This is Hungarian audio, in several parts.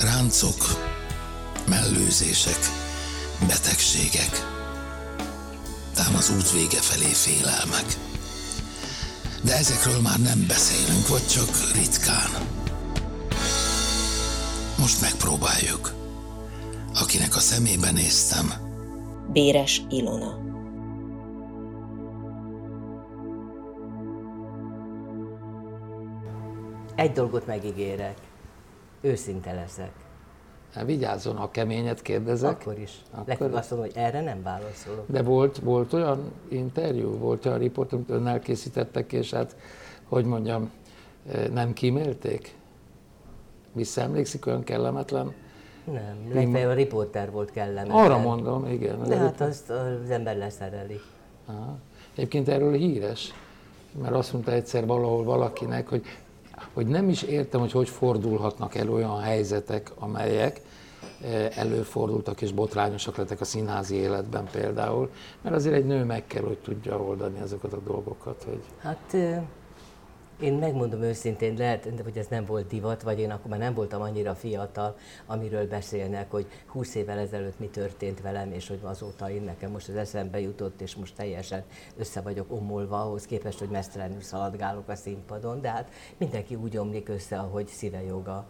ráncok, mellőzések, betegségek, tám az út vége felé félelmek. De ezekről már nem beszélünk, vagy csak ritkán. Most megpróbáljuk. Akinek a szemébe néztem, Béres Ilona. Egy dolgot megígérek. Őszinte leszek. Hát vigyázzon, ha keményet kérdezek. Akkor is. Akkor- Legfeljebb azt mondom, hogy erre nem válaszolok. De volt, volt olyan interjú, volt olyan riport, amit önnel készítettek, és hát, hogy mondjam, eh, nem kímélték? Visszaemlékszik olyan kellemetlen? Nem, legfeljebb a riporter volt kellemetlen. Arra mondom, igen. De hát azt az ember leszereli. Aha. Egyébként erről híres, mert azt mondta egyszer valahol valakinek, hogy, hogy nem is értem, hogy hogy fordulhatnak el olyan helyzetek, amelyek eh, előfordultak és botrányosak lettek a színházi életben például, mert azért egy nő meg kell, hogy tudja oldani ezeket a dolgokat, hogy Hát ö, én megmondom őszintén, lehet, hogy ez nem volt divat, vagy én akkor már nem voltam annyira fiatal, amiről beszélnek, hogy 20 évvel ezelőtt mi történt velem, és hogy azóta én nekem most az eszembe jutott, és most teljesen össze vagyok omulva ahhoz képest, hogy mesztelenül szaladgálok a színpadon, de hát mindenki úgy omlik össze, ahogy szíve joga.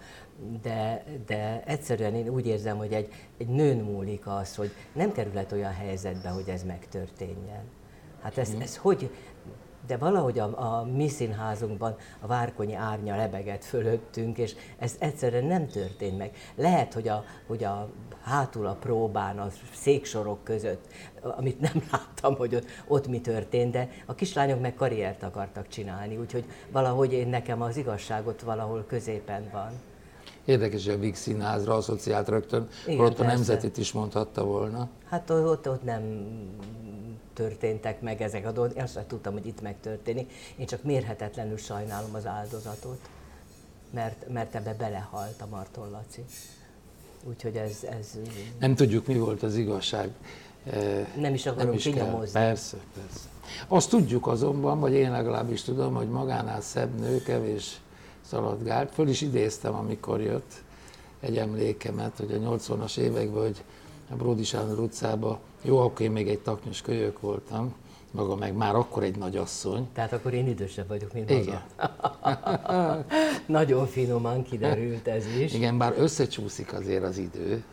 De, de egyszerűen én úgy érzem, hogy egy, egy nőn múlik az, hogy nem kerülhet olyan helyzetbe, hogy ez megtörténjen. Hát ez, ez hogy, de valahogy a, a mi színházunkban a Várkonyi árnya lebegett fölöttünk, és ez egyszerűen nem történt meg. Lehet, hogy a, hogy a hátul a próbán, a széksorok között, amit nem láttam, hogy ott, ott mi történt, de a kislányok meg karriert akartak csinálni, úgyhogy valahogy én nekem az igazságot valahol középen van. Érdekes, hogy a Víg Színházra asszociált rögtön, Igen, holott a. Nemzetit is mondhatta volna. Hát ott, ott nem történtek meg ezek a dolgok, én azt tudtam, hogy itt megtörténik. Én csak mérhetetlenül sajnálom az áldozatot, mert, mert ebbe belehalt a Marton Laci. Úgyhogy ez, ez Nem tudjuk, mi volt az igazság. Eh, Nem is akarunk kell. kinyomozni. Persze, persze. Azt tudjuk azonban, vagy én legalábbis tudom, hogy magánál szebb nő kevés szaladgált. Föl is idéztem, amikor jött egy emlékemet, hogy a 80-as években, hogy a Bródi Sándor utcában, jó, akkor én még egy taknyos kölyök voltam, maga meg már akkor egy nagyasszony. Tehát akkor én idősebb vagyok, mint Igen. maga. Nagyon finoman kiderült ez is. Igen, bár összecsúszik azért az idő.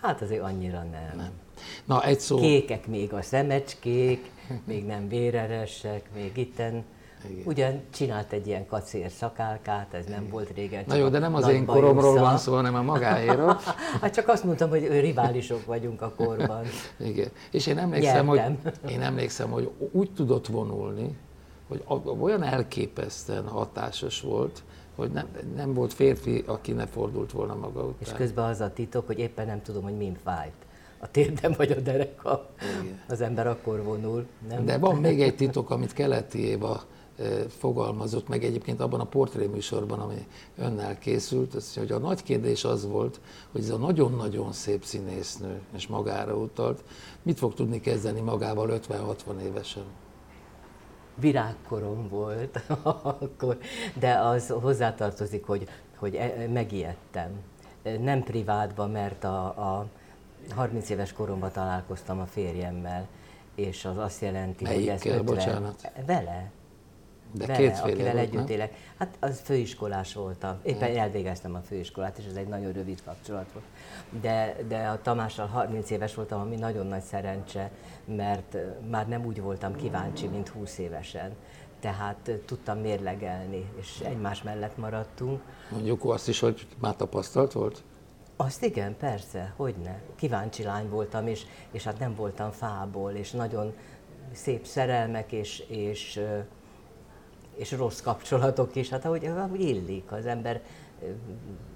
Hát azért annyira nem. nem. Na, egy szó. Kékek még a szemecskék, még nem véreresek, még itten Igen. Ugyan csinált egy ilyen kacér szakálkát, ez nem volt régen. Na jó, de nem az én koromról van szó, hanem a magáéról. hát csak azt mondtam, hogy riválisok vagyunk a korban. Igen. És én emlékszem, hogy, én emlékszem, hogy úgy tudott vonulni, hogy olyan elképesztően hatásos volt, hogy nem, nem volt férfi, aki ne fordult volna maga után. És közben az a titok, hogy éppen nem tudom, hogy mind fájt. A térdem vagy a dereka. Igen. Az ember akkor vonul. Nem? De van még egy titok, amit Keleti Éva fogalmazott meg egyébként abban a portréműsorban, ami önnel készült, az, hogy a nagy kérdés az volt, hogy ez a nagyon-nagyon szép színésznő, és magára utalt, mit fog tudni kezdeni magával 50-60 évesen? Virágkorom volt akkor, de az hozzátartozik, hogy, hogy e, megijedtem. Nem privátban, mert a, a 30 éves koromban találkoztam a férjemmel, és az azt jelenti, Melyikkel, hogy ez 50... bocsánat? Vele. De vele, akivel volt, együtt élek. Hát az főiskolás voltam. Éppen hmm. elvégeztem a főiskolát, és ez egy nagyon rövid kapcsolat volt. De, de a Tamással 30 éves voltam, ami nagyon nagy szerencse, mert már nem úgy voltam kíváncsi, mint 20 évesen. Tehát tudtam mérlegelni, és egymás mellett maradtunk. Mondjuk azt is, hogy már tapasztalt volt? Azt igen, persze, hogyne. Kíváncsi lány voltam, és, és hát nem voltam fából, és nagyon szép szerelmek, és, és és rossz kapcsolatok is, hát ahogy, ahogy illik, az ember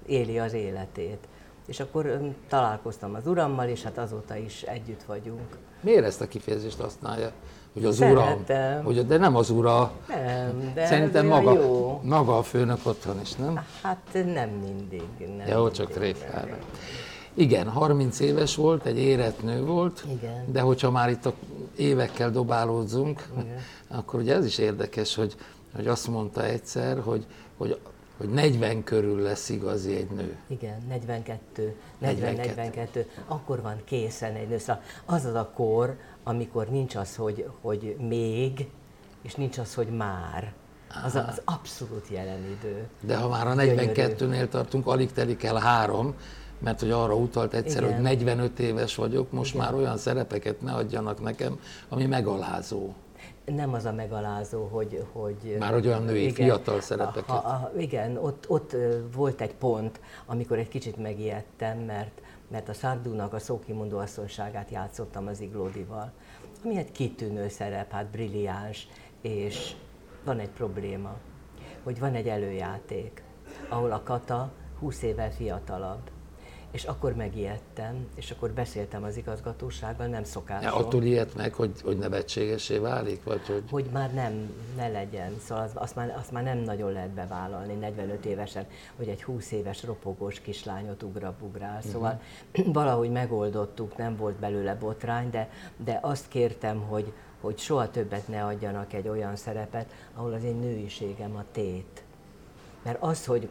éli az életét. És akkor találkoztam az urammal, és hát azóta is együtt vagyunk. Miért ezt a kifejezést használja? Hogy az Szeretem. uram, hogy, de nem az ura. Nem, de Szerintem maga, jó. maga a főnök otthon is, nem? Hát nem mindig. Nem jó, mindig, csak tréfára. Igen, 30 éves volt, egy érett nő volt, Igen. de hogyha már itt a évekkel dobálódzunk, Igen. akkor ugye ez is érdekes, hogy hogy azt mondta egyszer, hogy, hogy, hogy 40 körül lesz igazi egy nő. Igen, 42, 40-42, akkor van készen egy nő. Szóval az az a kor, amikor nincs az, hogy, hogy még, és nincs az, hogy már. Az, az abszolút jelen idő. De ha már a 42-nél tartunk, alig telik el három, mert hogy arra utalt egyszer, Igen. hogy 45 éves vagyok, most Igen. már olyan szerepeket ne adjanak nekem, ami megalázó nem az a megalázó, hogy... hogy Már hogy olyan női igen, fiatal szerepeket. A, a, igen, ott, ott volt egy pont, amikor egy kicsit megijedtem, mert, mert a Szárdúnak a szókimondó asszonyságát játszottam az Iglódival, ami egy kitűnő szerep, hát brilliáns, és van egy probléma, hogy van egy előjáték, ahol a Kata 20 évvel fiatalabb, és akkor megijedtem, és akkor beszéltem az igazgatósággal, nem szokásos. Ja, attól ijedt meg, hogy, hogy nevetségesé válik? Vagy hogy... hogy már nem, ne legyen. Szóval az, azt, már, azt már nem nagyon lehet bevállalni 45 évesen, hogy egy 20 éves ropogós kislányot ugrabugrál. Mhm. Szóval uh-huh. valahogy megoldottuk, nem volt belőle botrány, de, de azt kértem, hogy, hogy soha többet ne adjanak egy olyan szerepet, ahol az én nőiségem a tét. Mert az, hogy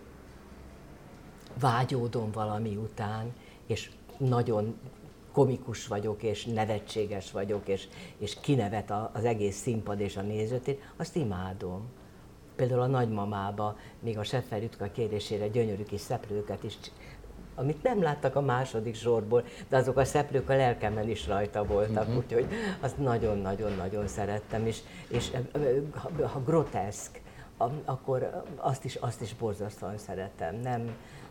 vágyódom valami után, és nagyon komikus vagyok, és nevetséges vagyok, és, és kinevet az egész színpad és a nézőtét, azt imádom. Például a nagymamába, még a Seffer Jutka kérésére gyönyörű kis szeplőket is amit nem láttak a második sorból, de azok a szeplők a lelkemen is rajta voltak, uh-huh. úgyhogy azt nagyon-nagyon-nagyon szerettem, és, és ha, ha groteszk, akkor azt is, azt is borzasztóan szeretem. Nem,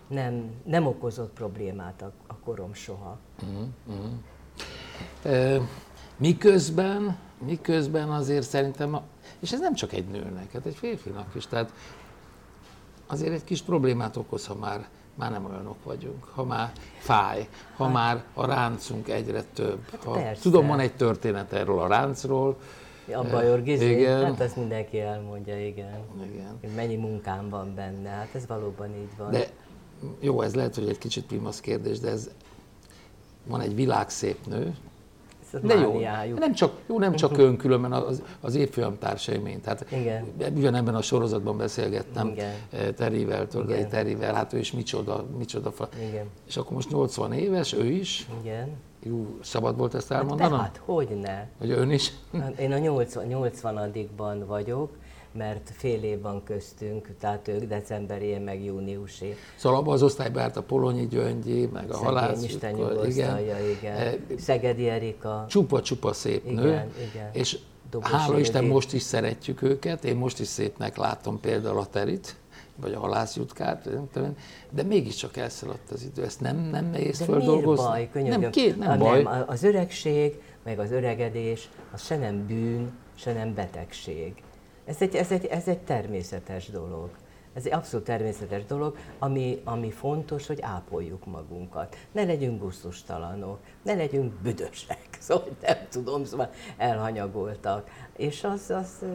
nem, nem okozott problémát a, a korom soha. Uh-huh. E, miközben, miközben azért szerintem, és ez nem csak egy nőnek, hát egy férfinak is, tehát azért egy kis problémát okoz, ha már, már nem olyanok vagyunk, ha már fáj, ha hát, már a ráncunk egyre több. Hát ha, tudom, van egy történet erről a ráncról, a bajor gizé, igen. hát ezt mindenki elmondja, igen. igen. Mennyi munkám van benne, hát ez valóban így van. De jó, ez lehet, hogy egy kicsit primasz kérdés, de ez van egy világszép nő, de jó, nem csak, jó, nem csak ön különben az, az évfolyam társaim én. Tehát Igen. ugyanebben a sorozatban beszélgettem Igen. Eh, Terivel, Torgai Terivel, hát ő is micsoda, micsoda fa. Igen. És akkor most 80 éves, ő is. Igen. Jó, szabad volt ezt elmondanom? Hát, hát hogy ne? Hogy ön is? Hát én a 80, 80 vagyok, mert fél év van köztünk, tehát ők decemberi, meg júniusi. Szóval abban az osztályban járt a Polonyi Gyöngyi, meg a Halász. Isten igen. igen. Szegedi Erika. Csupa-csupa szép igen, nő. Igen. És Dobos Hála Isten, Ildi. most is szeretjük őket, én most is szépnek látom például a terit, vagy a halászjutkát, de mégiscsak elszaladt az idő. Ezt nem, nem nehéz földolgozni? baj, könyörgöm? nem, két, nem a, baj. Nem, az öregség, meg az öregedés, az se nem bűn, se nem betegség. Ez egy, ez egy, ez egy természetes dolog. Ez egy abszolút természetes dolog, ami, ami fontos, hogy ápoljuk magunkat. Ne legyünk gusztustalanok, ne legyünk büdösek, szóval nem tudom, szóval elhanyagoltak. És az, az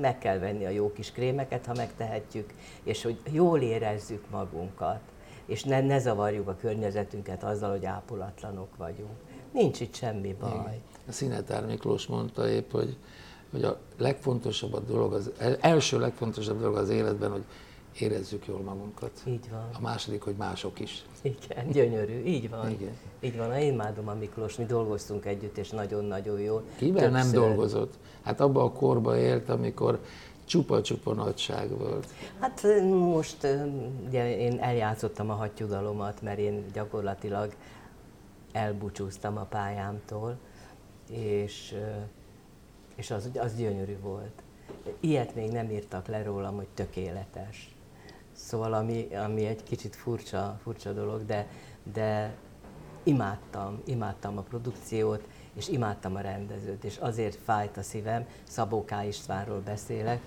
meg kell venni a jó kis krémeket, ha megtehetjük, és hogy jól érezzük magunkat, és ne, ne zavarjuk a környezetünket azzal, hogy ápolatlanok vagyunk. Nincs itt semmi baj. A Szinetár Miklós mondta épp, hogy, hogy a legfontosabb a dolog, az el- első legfontosabb dolog az életben, hogy érezzük jól magunkat. Így van. A második, hogy mások is. Igen, gyönyörű, így van. Igen. Így van, én imádom a Miklós, mi dolgoztunk együtt, és nagyon-nagyon jól. Kivel nem Többször. dolgozott? Hát abban a korba élt, amikor csupa-csupa nagyság volt. Hát most ugye én eljátszottam a hattyudalomat, mert én gyakorlatilag elbúcsúztam a pályámtól, és, és az, az gyönyörű volt. Ilyet még nem írtak le rólam, hogy tökéletes. Szóval ami, ami egy kicsit furcsa, furcsa dolog, de, de imádtam, imádtam a produkciót, és imádtam a rendezőt, és azért fájt a szívem, Szabó K. Istvánról beszélek,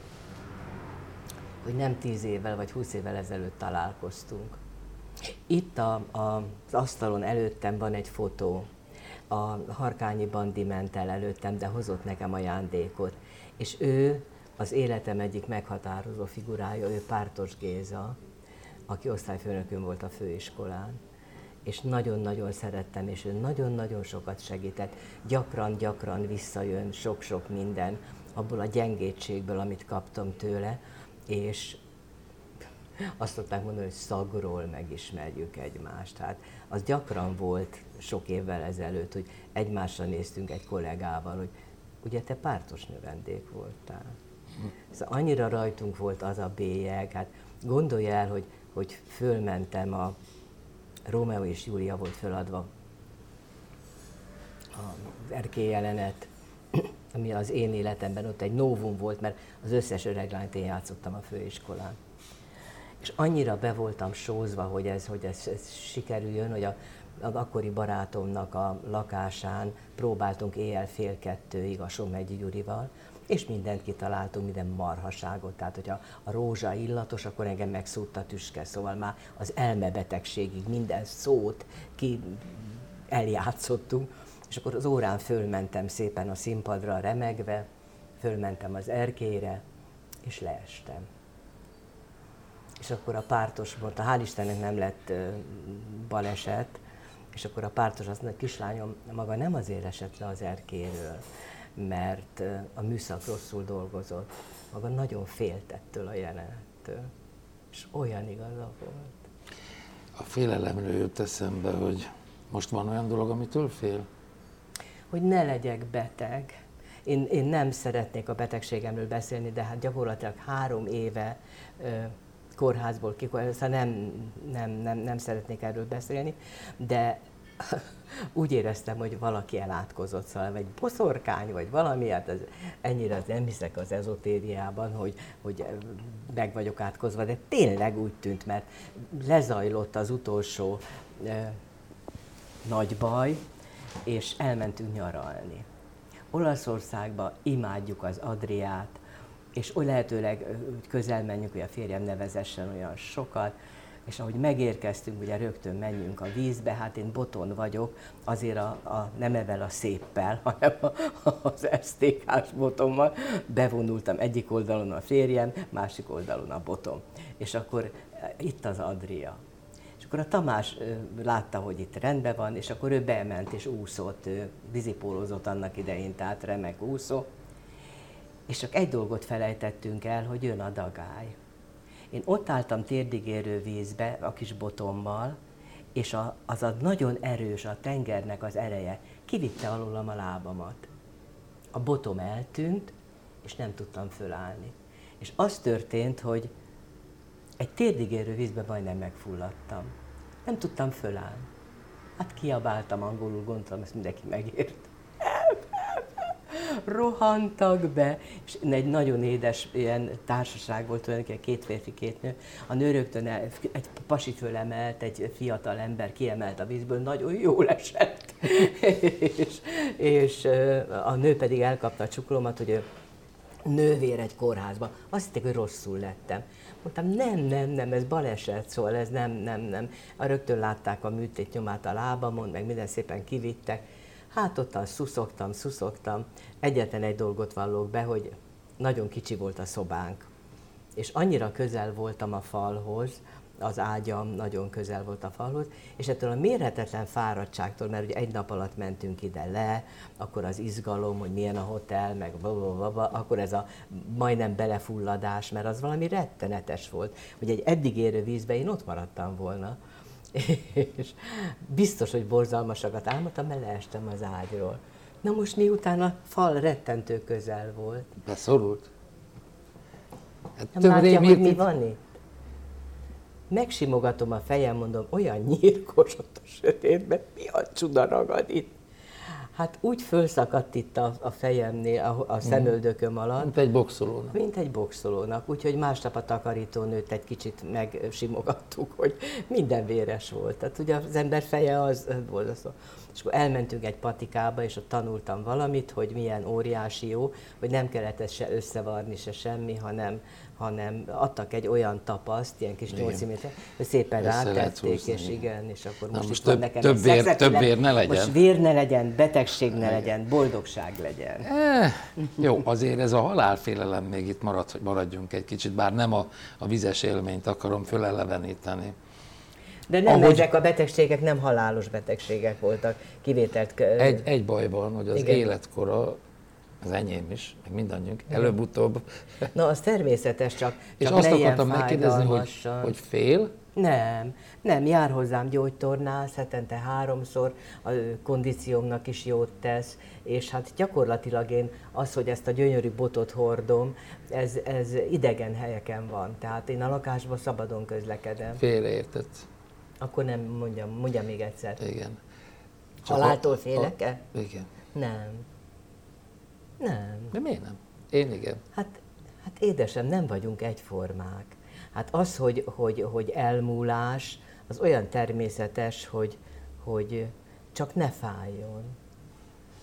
hogy nem tíz évvel vagy húsz évvel ezelőtt találkoztunk. Itt a, a, az asztalon előttem van egy fotó. A Harkányi Bandi ment el előttem, de hozott nekem ajándékot. És ő az életem egyik meghatározó figurája, ő Pártos Géza, aki osztályfőnökön volt a főiskolán. És nagyon-nagyon szerettem, és ő nagyon-nagyon sokat segített. Gyakran-gyakran visszajön sok-sok minden abból a gyengétségből, amit kaptam tőle, és azt szokták mondani, hogy szagról megismerjük egymást. Hát az gyakran volt sok évvel ezelőtt, hogy egymásra néztünk egy kollégával, hogy ugye te pártos növendék voltál. Szóval annyira rajtunk volt az a bélyeg, hát gondolj el, hogy, hogy fölmentem a Rómeó és Júlia volt föladva az erkély jelenet, ami az én életemben ott egy novum volt, mert az összes öreg én játszottam a főiskolán. És annyira be voltam sózva, hogy ez, hogy ez, ez sikerüljön, hogy a, az akkori barátomnak a lakásán próbáltunk éjjel fél kettőig a Somegyi Gyurival, és mindent kitaláltunk, minden marhaságot. Tehát, hogyha a rózsa illatos, akkor engem megszúrt a tüske, szóval már az elmebetegségig minden szót ki eljátszottunk. És akkor az órán fölmentem szépen a színpadra remegve, fölmentem az erkére, és leestem. És akkor a pártos mondta, hál' Istennek nem lett baleset, és akkor a pártos azt mondta, kislányom, maga nem azért esett le az erkéről, mert a műszak rosszul dolgozott. Maga nagyon félt ettől a jelenettől. És olyan igaza volt. A félelemről jött eszembe, hogy most van olyan dolog, amitől fél? hogy ne legyek beteg. Én, én nem szeretnék a betegségemről beszélni, de hát gyakorlatilag három éve kórházból kikor, szóval nem, nem, nem, nem szeretnék erről beszélni, de úgy éreztem, hogy valaki elátkozott, szóval egy boszorkány, vagy valami, hát ez, ennyire nem hiszek az ezotériában, hogy, hogy meg vagyok átkozva, de tényleg úgy tűnt, mert lezajlott az utolsó ö, nagy baj, és elmentünk nyaralni. Olaszországba imádjuk az Adriát, és oly lehetőleg úgy közel menjünk, hogy a férjem nevezessen olyan sokat, és ahogy megérkeztünk, ugye rögtön menjünk a vízbe, hát én boton vagyok, azért a, a nem evel a széppel, hanem a, az STK-s botommal bevonultam egyik oldalon a férjem, másik oldalon a botom. És akkor itt az Adria. És akkor a Tamás látta, hogy itt rendben van, és akkor ő bement és úszott, vízipólózott annak idején, tehát remek úszó. És csak egy dolgot felejtettünk el, hogy jön a dagály. Én ott álltam térdigérő vízbe a kis botommal, és a, az a nagyon erős, a tengernek az ereje kivitte alólam a lábamat. A botom eltűnt, és nem tudtam fölállni. És az történt, hogy egy térdigérő vízbe majdnem megfulladtam. Nem tudtam fölállni. Hát kiabáltam angolul, gondoltam, ezt mindenki megért. Rohantak be, és egy nagyon édes ilyen társaság volt tulajdonképpen két férfi, két nő. A nő rögtön el, egy pasit fölemelt, egy fiatal ember kiemelt a vízből, nagyon jól esett. és, és a nő pedig elkapta a csuklómat, hogy ő nővér egy kórházba. Azt hitték, hogy rosszul lettem. Mondtam, nem, nem, nem, ez baleset, szóval ez nem, nem, nem. A rögtön látták a műtét nyomát a lábamon, meg minden szépen kivittek. Hát ottan szuszogtam, szuszogtam. Egyetlen egy dolgot vallok be, hogy nagyon kicsi volt a szobánk. És annyira közel voltam a falhoz, az ágyam nagyon közel volt a falhoz, és ettől a mérhetetlen fáradtságtól, mert ugye egy nap alatt mentünk ide le, akkor az izgalom, hogy milyen a hotel, meg blablabla, akkor ez a majdnem belefulladás, mert az valami rettenetes volt, hogy egy eddig érő vízbe én ott maradtam volna. És biztos, hogy borzalmasakat álmodtam, mert leestem az ágyról. Na most miután a fal rettentő közel volt. Beszorult? Hát Látja, hogy mi van itt? megsimogatom a fejem, mondom, olyan nyírkos ott a sötétben, mi a csuda ragad itt? Hát úgy fölszakadt itt a, a fejemnél, a, a szemöldököm alatt. Mint egy boxolónak. Mint egy boxolónak. Úgyhogy másnap a takarítónőt egy kicsit megsimogattuk, hogy minden véres volt. Tehát ugye az ember feje az volt az. És akkor elmentünk egy patikába, és ott tanultam valamit, hogy milyen óriási jó, hogy nem kellett ezt se összevarni, se semmi, hanem, hanem adtak egy olyan tapaszt, ilyen kis 8 méter, hogy szépen rátették, és igen, és akkor most, most több, nekem több, vér, több vér ne legyen. Most vér ne legyen, betegség ne legyen, boldogság legyen. Eh, jó, azért ez a halálfélelem még itt marad, hogy maradjunk egy kicsit, bár nem a, a vizes élményt akarom föleleveníteni. De nem, Ahogy... ezek a betegségek nem halálos betegségek voltak, kivételt... Egy, egy baj van, hogy az Igen. életkora az enyém is, meg mindannyiunk, előbb-utóbb. Na, az természetes, csak, És csak azt akartam megkérdezni, hogy, hogy fél? Nem, nem, jár hozzám gyógytornász, hetente háromszor, a kondíciómnak is jót tesz, és hát gyakorlatilag én az, hogy ezt a gyönyörű botot hordom, ez, ez idegen helyeken van, tehát én a lakásban szabadon közlekedem. Félreértett. Akkor nem mondjam, mondjam még egyszer. Igen. Haláltól félek-e? Igen. Nem. Nem. De miért nem? Én igen. Hát, hát édesem, nem vagyunk egyformák. Hát az, hogy, hogy, hogy elmúlás, az olyan természetes, hogy, hogy csak ne fájjon.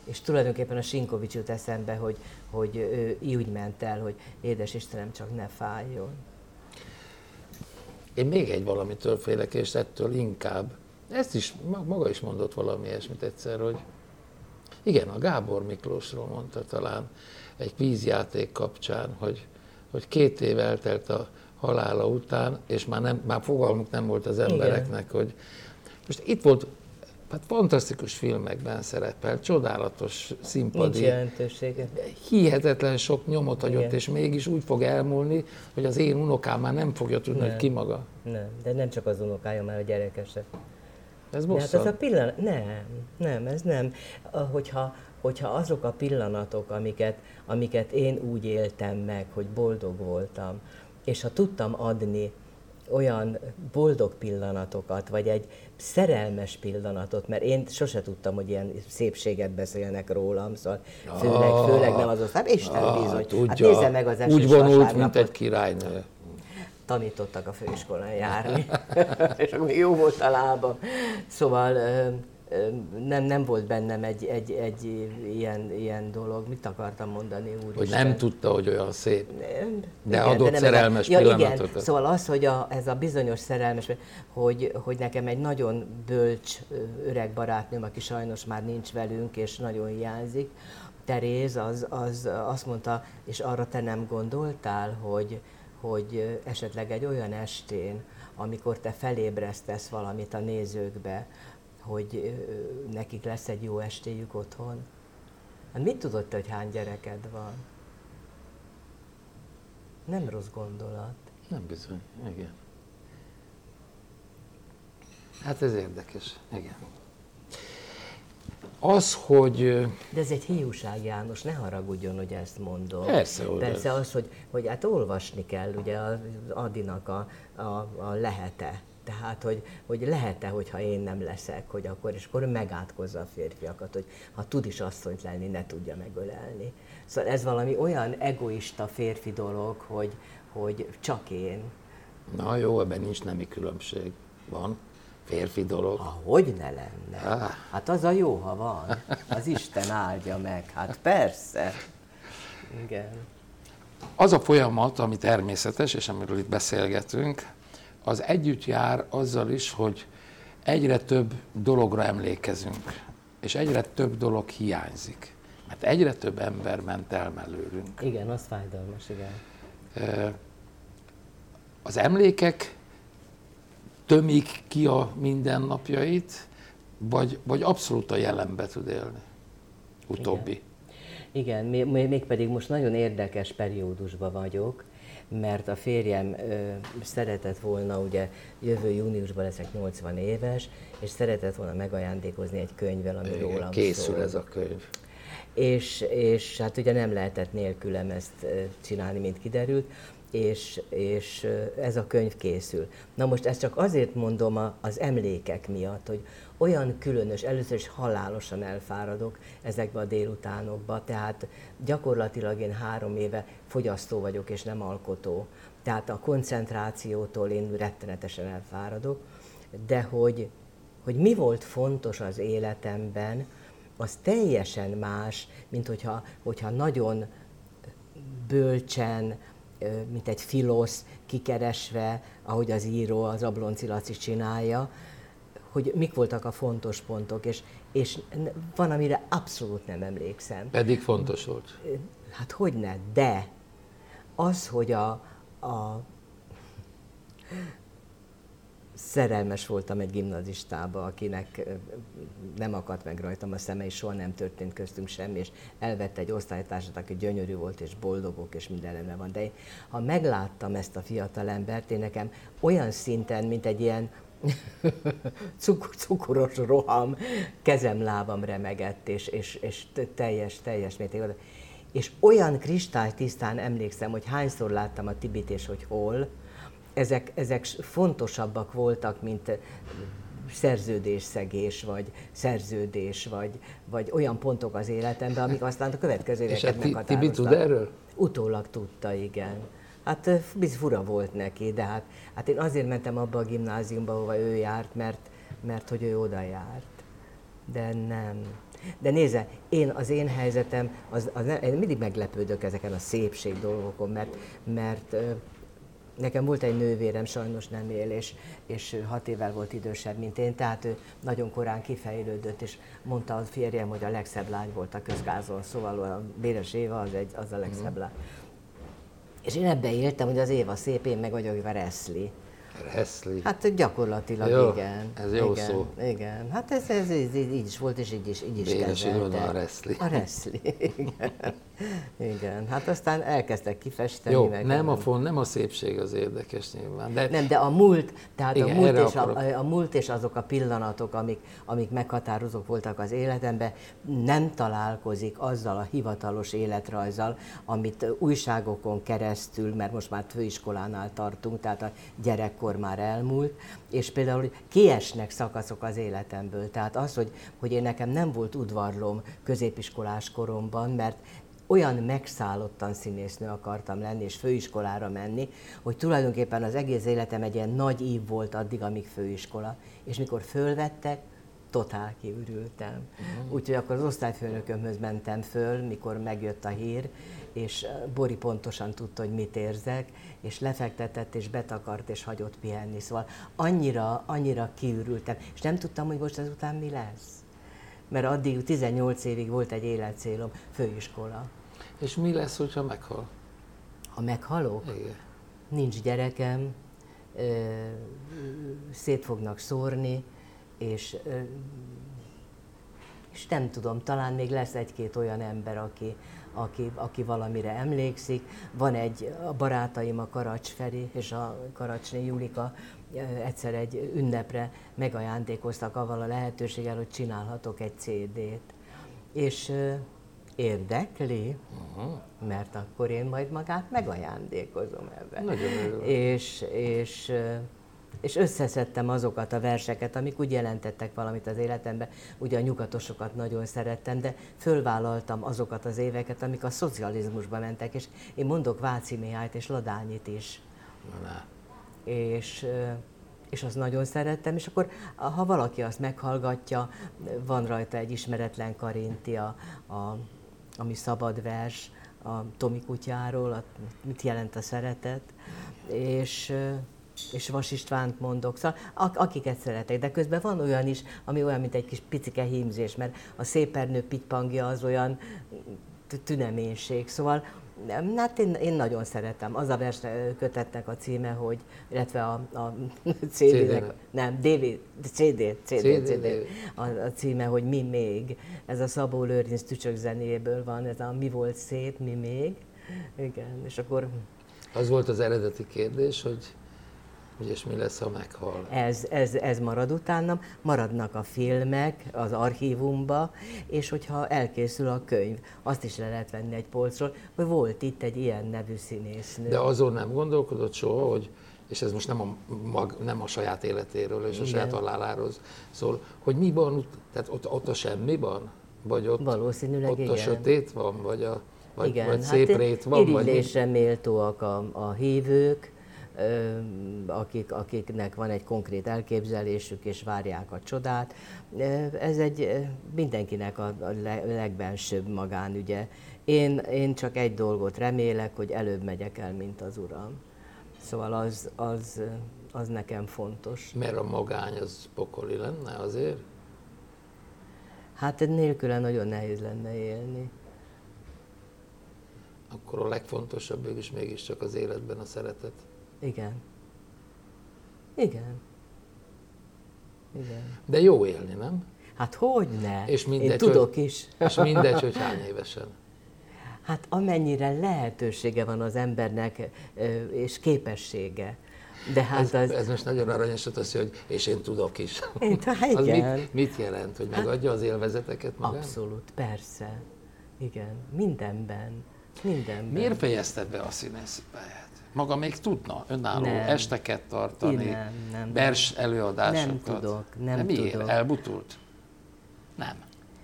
És tulajdonképpen a Sinkovics jut eszembe, hogy, hogy ő úgy ment el, hogy édes Istenem, csak ne fájjon. Én még egy valamitől félek, és ettől inkább. Ezt is, maga is mondott valami ilyesmit egyszer, hogy igen, a Gábor Miklósról mondta talán egy vízjáték kapcsán, hogy, hogy két év eltelt a halála után, és már, nem, már fogalmuk nem volt az embereknek, Igen. hogy most itt volt, hát fantasztikus filmekben szerepel, csodálatos színpadi. Nincs jelentősége. Hihetetlen sok nyomot hagyott, Igen. és mégis úgy fog elmúlni, hogy az én unokám már nem fogja tudni, nem. hogy ki maga. Nem, de nem csak az unokája, már a gyerekese. Ez bosszant. Hát ez a pillanat, nem, nem, ez nem. Hogyha, hogyha azok a pillanatok, amiket, amiket én úgy éltem meg, hogy boldog voltam, és ha tudtam adni olyan boldog pillanatokat, vagy egy szerelmes pillanatot, mert én sose tudtam, hogy ilyen szépséget beszélnek rólam, szóval főleg, főleg nem az osztály, Isten ah, bizony. Hát nézze meg az Úgy vonult, mint egy királynő tanítottak a főiskolán járni, és akkor jó volt a lábam. Szóval nem, nem volt bennem egy, egy, egy ilyen, ilyen dolog. Mit akartam mondani, úr? Hogy nem tudta, hogy olyan szép. Nem, de igen, adott de nem szerelmes ja, pillanatot. Igen. Szóval az, hogy a, ez a bizonyos szerelmes, hogy, hogy nekem egy nagyon bölcs öreg barátnőm, aki sajnos már nincs velünk, és nagyon hiányzik, Teréz, az, az azt mondta, és arra te nem gondoltál, hogy, hogy esetleg egy olyan estén, amikor te felébresztesz valamit a nézőkbe, hogy nekik lesz egy jó estéjük otthon. Hát mit tudod hogy hány gyereked van? Nem rossz gondolat. Nem bizony, igen. Hát ez érdekes, igen. Az, hogy... De ez egy hiúság, János, ne haragudjon, hogy ezt mondom. Persze, hogy Persze az, hogy, hogy hát olvasni kell, ugye az Adinak a, a, a lehete Tehát, hogy, hogy lehet-e, hogyha én nem leszek, hogy akkor, és akkor megátkozza a férfiakat, hogy ha tud is asszonyt lenni, ne tudja megölelni. Szóval ez valami olyan egoista férfi dolog, hogy, hogy csak én. Na jó, ebben nincs nemi különbség. Van férfi dolog. Ha hogy ne lenne? Ah. Hát az a jó, ha van. Az Isten áldja meg. Hát persze. Igen. Az a folyamat, ami természetes, és amiről itt beszélgetünk, az együtt jár azzal is, hogy egyre több dologra emlékezünk, és egyre több dolog hiányzik. Mert egyre több ember ment el mellőlünk. Igen, az fájdalmas, igen. Az emlékek tömik ki a mindennapjait, vagy, vagy abszolút a jelenbe tud élni? Utóbbi. Igen, még, mégpedig most nagyon érdekes periódusban vagyok, mert a férjem ö, szeretett volna, ugye jövő júniusban leszek 80 éves, és szeretett volna megajándékozni egy könyvvel, ami Igen, rólam Készül szól. ez a könyv. És, és hát ugye nem lehetett nélkülem ezt csinálni, mint kiderült, és, és ez a könyv készül. Na most ezt csak azért mondom a, az emlékek miatt, hogy olyan különös, először is halálosan elfáradok ezekbe a délutánokba, tehát gyakorlatilag én három éve fogyasztó vagyok és nem alkotó. Tehát a koncentrációtól én rettenetesen elfáradok, de hogy, hogy mi volt fontos az életemben, az teljesen más, mint hogyha, hogyha nagyon bölcsen, mint egy filosz kikeresve, ahogy az író, az Ablonci Laci csinálja, hogy mik voltak a fontos pontok, és, és van, amire abszolút nem emlékszem. Pedig fontos volt. Hát hogy ne, de az, hogy a, a szerelmes voltam egy gimnazistába, akinek nem akadt meg rajtam a szeme, és soha nem történt köztünk semmi, és elvette egy osztálytársat, aki gyönyörű volt, és boldogok, és minden rendben van. De én, ha megláttam ezt a fiatal embert, én nekem olyan szinten, mint egy ilyen cukor, cukoros roham, kezem, lábam remegett, és, és, és teljes, teljes mértékben. És olyan kristálytisztán emlékszem, hogy hányszor láttam a Tibit, és hogy hol, ezek, ezek fontosabbak voltak, mint szerződésszegés, vagy szerződés, vagy, vagy olyan pontok az életemben, amik aztán a következő És a Tibi tud erről? Utólag tudta, igen. Hát biz fura volt neki, de hát, hát én azért mentem abba a gimnáziumba, ahova ő járt, mert, mert hogy ő oda járt. De nem. De nézze, én, az én helyzetem, az, az nem, én mindig meglepődök ezeken a szépség dolgokon, mert, mert nekem volt egy nővérem, sajnos nem él, és, és hat évvel volt idősebb, mint én, tehát ő nagyon korán kifejlődött, és mondta a férjem, hogy a legszebb lány volt a közgázon, szóval a Béres Éva az, egy, az a legszebb lány. És én ebbe éltem, hogy az Éva szép, én meg vagyok a Reszli. Reszli. Hát gyakorlatilag jó, igen. Ez jó igen, szó. Igen, hát ez, ez, ez, így is volt, és így is, így is Béres a Reszli. A Reszli, igen. igen. Hát aztán elkezdtek kifesteni. Jó, meg nem a, fon, nem a szépség az érdekes nyilván. De nem, de a múlt, tehát Igen, a, múlt és akarok. a, a múlt és azok a pillanatok, amik, amik meghatározók voltak az életemben, nem találkozik azzal a hivatalos életrajzzal, amit újságokon keresztül, mert most már főiskolánál tartunk, tehát a gyerekkor már elmúlt, és például kiesnek szakaszok az életemből. Tehát az, hogy, hogy én nekem nem volt udvarlom középiskolás koromban, mert olyan megszállottan színésznő akartam lenni, és főiskolára menni, hogy tulajdonképpen az egész életem egy ilyen nagy ív volt addig, amíg főiskola. És mikor fölvettek, totál kiürültem. Uh-huh. Úgyhogy akkor az osztályfőnökömhöz mentem föl, mikor megjött a hír, és Bori pontosan tudta, hogy mit érzek, és lefektetett, és betakart, és hagyott pihenni. Szóval annyira, annyira kiürültem, és nem tudtam, hogy most ezután mi lesz. Mert addig 18 évig volt egy életcélom, főiskola. És mi lesz, hogyha meghal? Ha meghalok, Igen. nincs gyerekem, ö, szét fognak szórni, és, és nem tudom, talán még lesz egy-két olyan ember, aki, aki, aki valamire emlékszik. Van egy, a barátaim, a Karacs Feri és a Karacsné Julika egyszer egy ünnepre megajándékoztak avval a lehetőséggel, hogy csinálhatok egy CD-t. És érdekli, uh-huh. mert akkor én majd magát megajándékozom ebben. Nagyon. És, és és összeszedtem azokat a verseket, amik úgy jelentettek valamit az életemben. Ugye a nyugatosokat nagyon szerettem, de fölvállaltam azokat az éveket, amik a szocializmusba mentek, és én mondok Váci Mihályt és Ladányit is. Na, És, és azt nagyon szerettem, és akkor ha valaki azt meghallgatja, van rajta egy ismeretlen Karinti, a, a, ami szabad vers, a Tomi kutyáról, a, mit jelent a szeretet, és és Vas Istvánt mondok, szóval akiket szeretek, de közben van olyan is, ami olyan, mint egy kis picike hímzés, mert a szépernő pitpangja az olyan tüneménység, szóval Hát én, én nagyon szeretem. Az a vers kötetnek a címe, hogy, illetve a, a CD-nek, nem, DVD, CD, CD, CD, CD, a, a címe, hogy Mi még. Ez a Szabó Lőrinc tücsök zenéből van, ez a Mi volt szép, mi még. Igen, és akkor... Az volt az eredeti kérdés, hogy hogy és mi lesz, ha meghal? Ez, ez, ez marad utánam, maradnak a filmek az archívumba, és hogyha elkészül a könyv, azt is le lehet venni egy polcról, hogy volt itt egy ilyen nevű színésznő. De azon nem gondolkodott soha, hogy és ez most nem a, mag, nem a saját életéről és a saját haláláról szól, hogy mi van, tehát ott, ott a semmi van? Vagy ott, Valószínűleg ott igen. a sötét van, vagy a vagy, igen, vagy szép hát rét van? Irigylésre méltóak a, a hívők, akik, akiknek van egy konkrét elképzelésük, és várják a csodát. Ez egy mindenkinek a legbensőbb magánügye. Én, én csak egy dolgot remélek, hogy előbb megyek el, mint az Uram. Szóval az, az, az nekem fontos. Mert a magány az pokoli lenne azért? Hát nélküle nagyon nehéz lenne élni. Akkor a legfontosabb is mégiscsak az életben a szeretet. Igen. Igen. Igen. De jó élni, nem? Hát hogy ne? És mindegy, Én tudok hogy, is. És mindegy, hogy hány évesen. Hát amennyire lehetősége van az embernek, és képessége. De hát ez, az... ez most nagyon aranyos, hogy hogy és én tudok is. Én, hát az igen. mit, mit jelent, hogy megadja az élvezeteket magán? Abszolút, persze. Igen, mindenben. Mindenben. Miért fejezted be a színészi pályát? Maga még tudna önálló nem. esteket tartani, nem, nem, vers előadásokat? Nem tudok, nem De miért? tudok. Elbutult? Nem.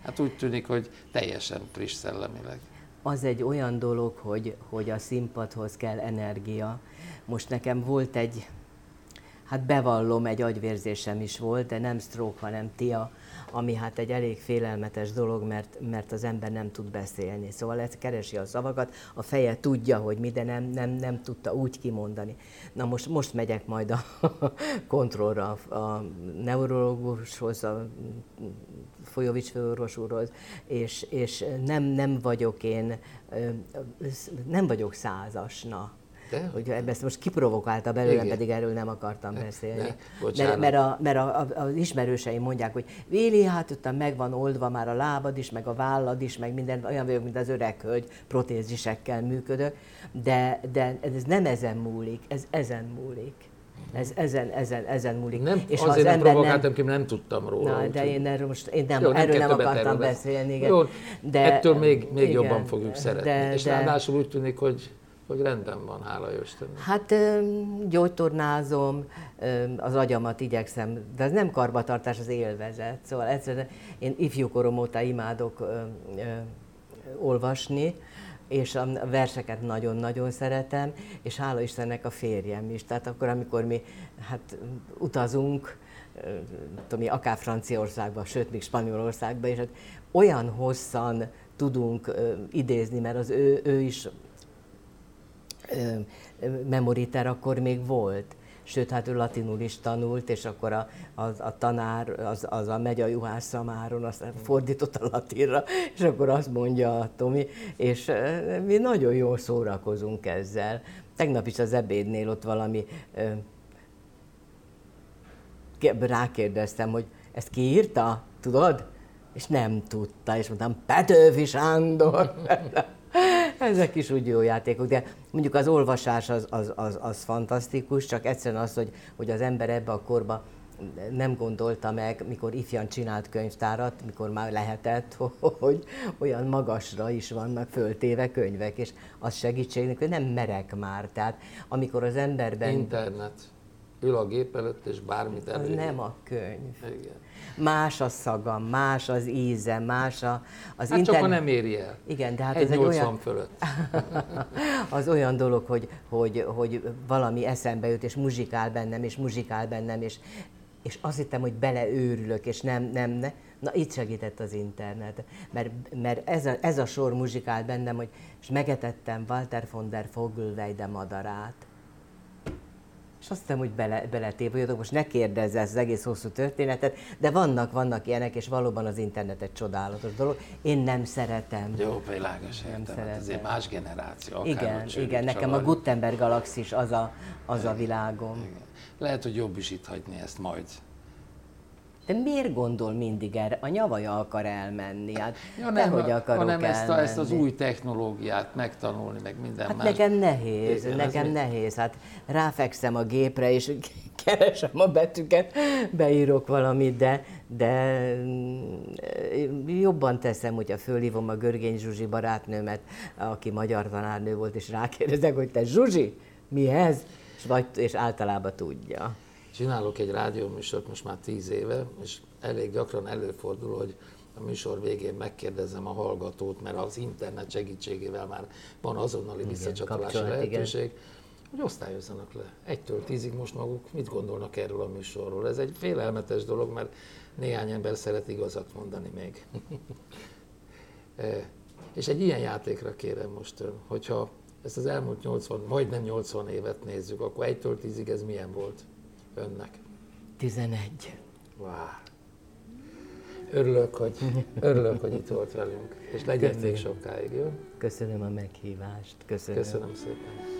Hát úgy tűnik, hogy teljesen friss szellemileg. Az egy olyan dolog, hogy, hogy a színpadhoz kell energia. Most nekem volt egy, hát bevallom, egy agyvérzésem is volt, de nem stroke, hanem tia, ami hát egy elég félelmetes dolog, mert, mert az ember nem tud beszélni. Szóval ez keresi a szavakat, a feje tudja, hogy mi, de nem, nem, nem tudta úgy kimondani. Na most, most megyek majd a kontrollra, a neurológushoz, a Folyovics főorvos úrhoz, és, és nem, nem vagyok én, nem vagyok százasna de? Hogy ezt most kiprovokálta belőlem, Igen. pedig erről nem akartam beszélni. De, mert, mert, a, mert a, a, az ismerőseim mondják, hogy Véli, hát utána meg van oldva már a lábad is, meg a vállad is, meg minden, olyan vagyok, mint az öreg hölgy, protézisekkel működök, de, de ez nem ezen múlik, ez ezen múlik. Ez ezen, ezen, ezen múlik. Nem, és azért az nem provokáltam nem... ki, nem tudtam róla. Na, de én erről most én nem, Jó, nem erről nem akartam erről beszélni. Igen. Jó, de, ettől még, még igen, jobban fogjuk szeretni. De, és de, ráadásul úgy tűnik, hogy hogy rendben van, hála jó. Hát gyógytornázom, az agyamat igyekszem, de ez nem karbatartás, az élvezet. Szóval egyszerűen én ifjúkorom óta imádok olvasni, és a verseket nagyon-nagyon szeretem, és hála Istennek a férjem is. Tehát akkor, amikor mi hát utazunk, tudom, akár Franciaországba, sőt, még Spanyolországba, és hát olyan hosszan tudunk idézni, mert az ő, ő is memoriter akkor még volt. Sőt, hát ő latinul is tanult, és akkor a, a, a tanár, az, az a megy a juhász szamáron, azt fordított a latinra, és akkor azt mondja a Tomi, és mi nagyon jól szórakozunk ezzel. Tegnap is az ebédnél ott valami, rákérdeztem, hogy ezt ki írta, tudod? És nem tudta, és mondtam, Petőfi Sándor. Ezek is úgy jó játékok, de mondjuk az olvasás az, az, az, az fantasztikus, csak egyszerűen az, hogy, hogy az ember ebbe a korba nem gondolta meg, mikor ifjan csinált könyvtárat, mikor már lehetett, hogy olyan magasra is vannak föltéve könyvek, és az segítségnek, hogy nem merek már. Tehát amikor az emberben... Internet. ül a gép előtt, és bármit Az elő. nem a könyv. Igen. Más a szaga, más az íze, más a, az Hát csak ha nem éri el. Igen, de hát ez egy 1,80 olyan, fölött. az olyan dolog, hogy, hogy, hogy valami eszembe jut, és muzsikál bennem, és muzsikál bennem, és, és azt hittem, hogy beleőrülök, és nem, nem, ne. Na itt segített az internet, mert, mert ez, a, ez a sor muzsikál bennem, hogy és megetettem Walter von der Vogelweide madarát. És azt hiszem, hogy bele, beletévődök, most ne kérdezz ezt az egész hosszú történetet, de vannak, vannak ilyenek, és valóban az internet egy csodálatos dolog. Én nem szeretem. Jó, világos, Nem értem. Hát szeretem. azért más generáció. akár Igen, csörög, igen, nekem a csavar. Gutenberg galaxis az a, az a világom. Igen. Lehet, hogy jobb is itt hagyni ezt majd. De miért gondol mindig erre? A nyavaja akar elmenni. Hát Ja, nem, hogy akarok hanem ezt, a, elmenni. ezt az új technológiát megtanulni, meg minden Hát más. nekem nehéz, ez nekem mi? nehéz. Hát ráfekszem a gépre, és keresem a betűket, beírok valamit, de, de jobban teszem, hogyha fölhívom a Görgény Zsuzsi barátnőmet, aki magyar tanárnő volt, és rákérdezek, hogy te Zsuzsi, mi ez? És, vagy, és általában tudja. Csinálok egy rádióműsort most már tíz éve, és elég gyakran előfordul, hogy a műsor végén megkérdezem a hallgatót, mert az internet segítségével már van azonnali visszacsatolási kapcsolat, igen. lehetőség, hogy osztályozzanak le. Egytől tízig most maguk mit gondolnak erről a műsorról. Ez egy félelmetes dolog, mert néhány ember szeret igazat mondani még. Eh, És egy ilyen játékra kérem most, ön, hogyha ezt az elmúlt 80, majdnem 80 évet nézzük, akkor egytől tízig ez milyen volt önnek? 11. Wow. Örülök, hogy, örülök, hogy itt volt velünk, és legyen még sokáig, jó? Köszönöm a meghívást. Köszönöm. Köszönöm szépen.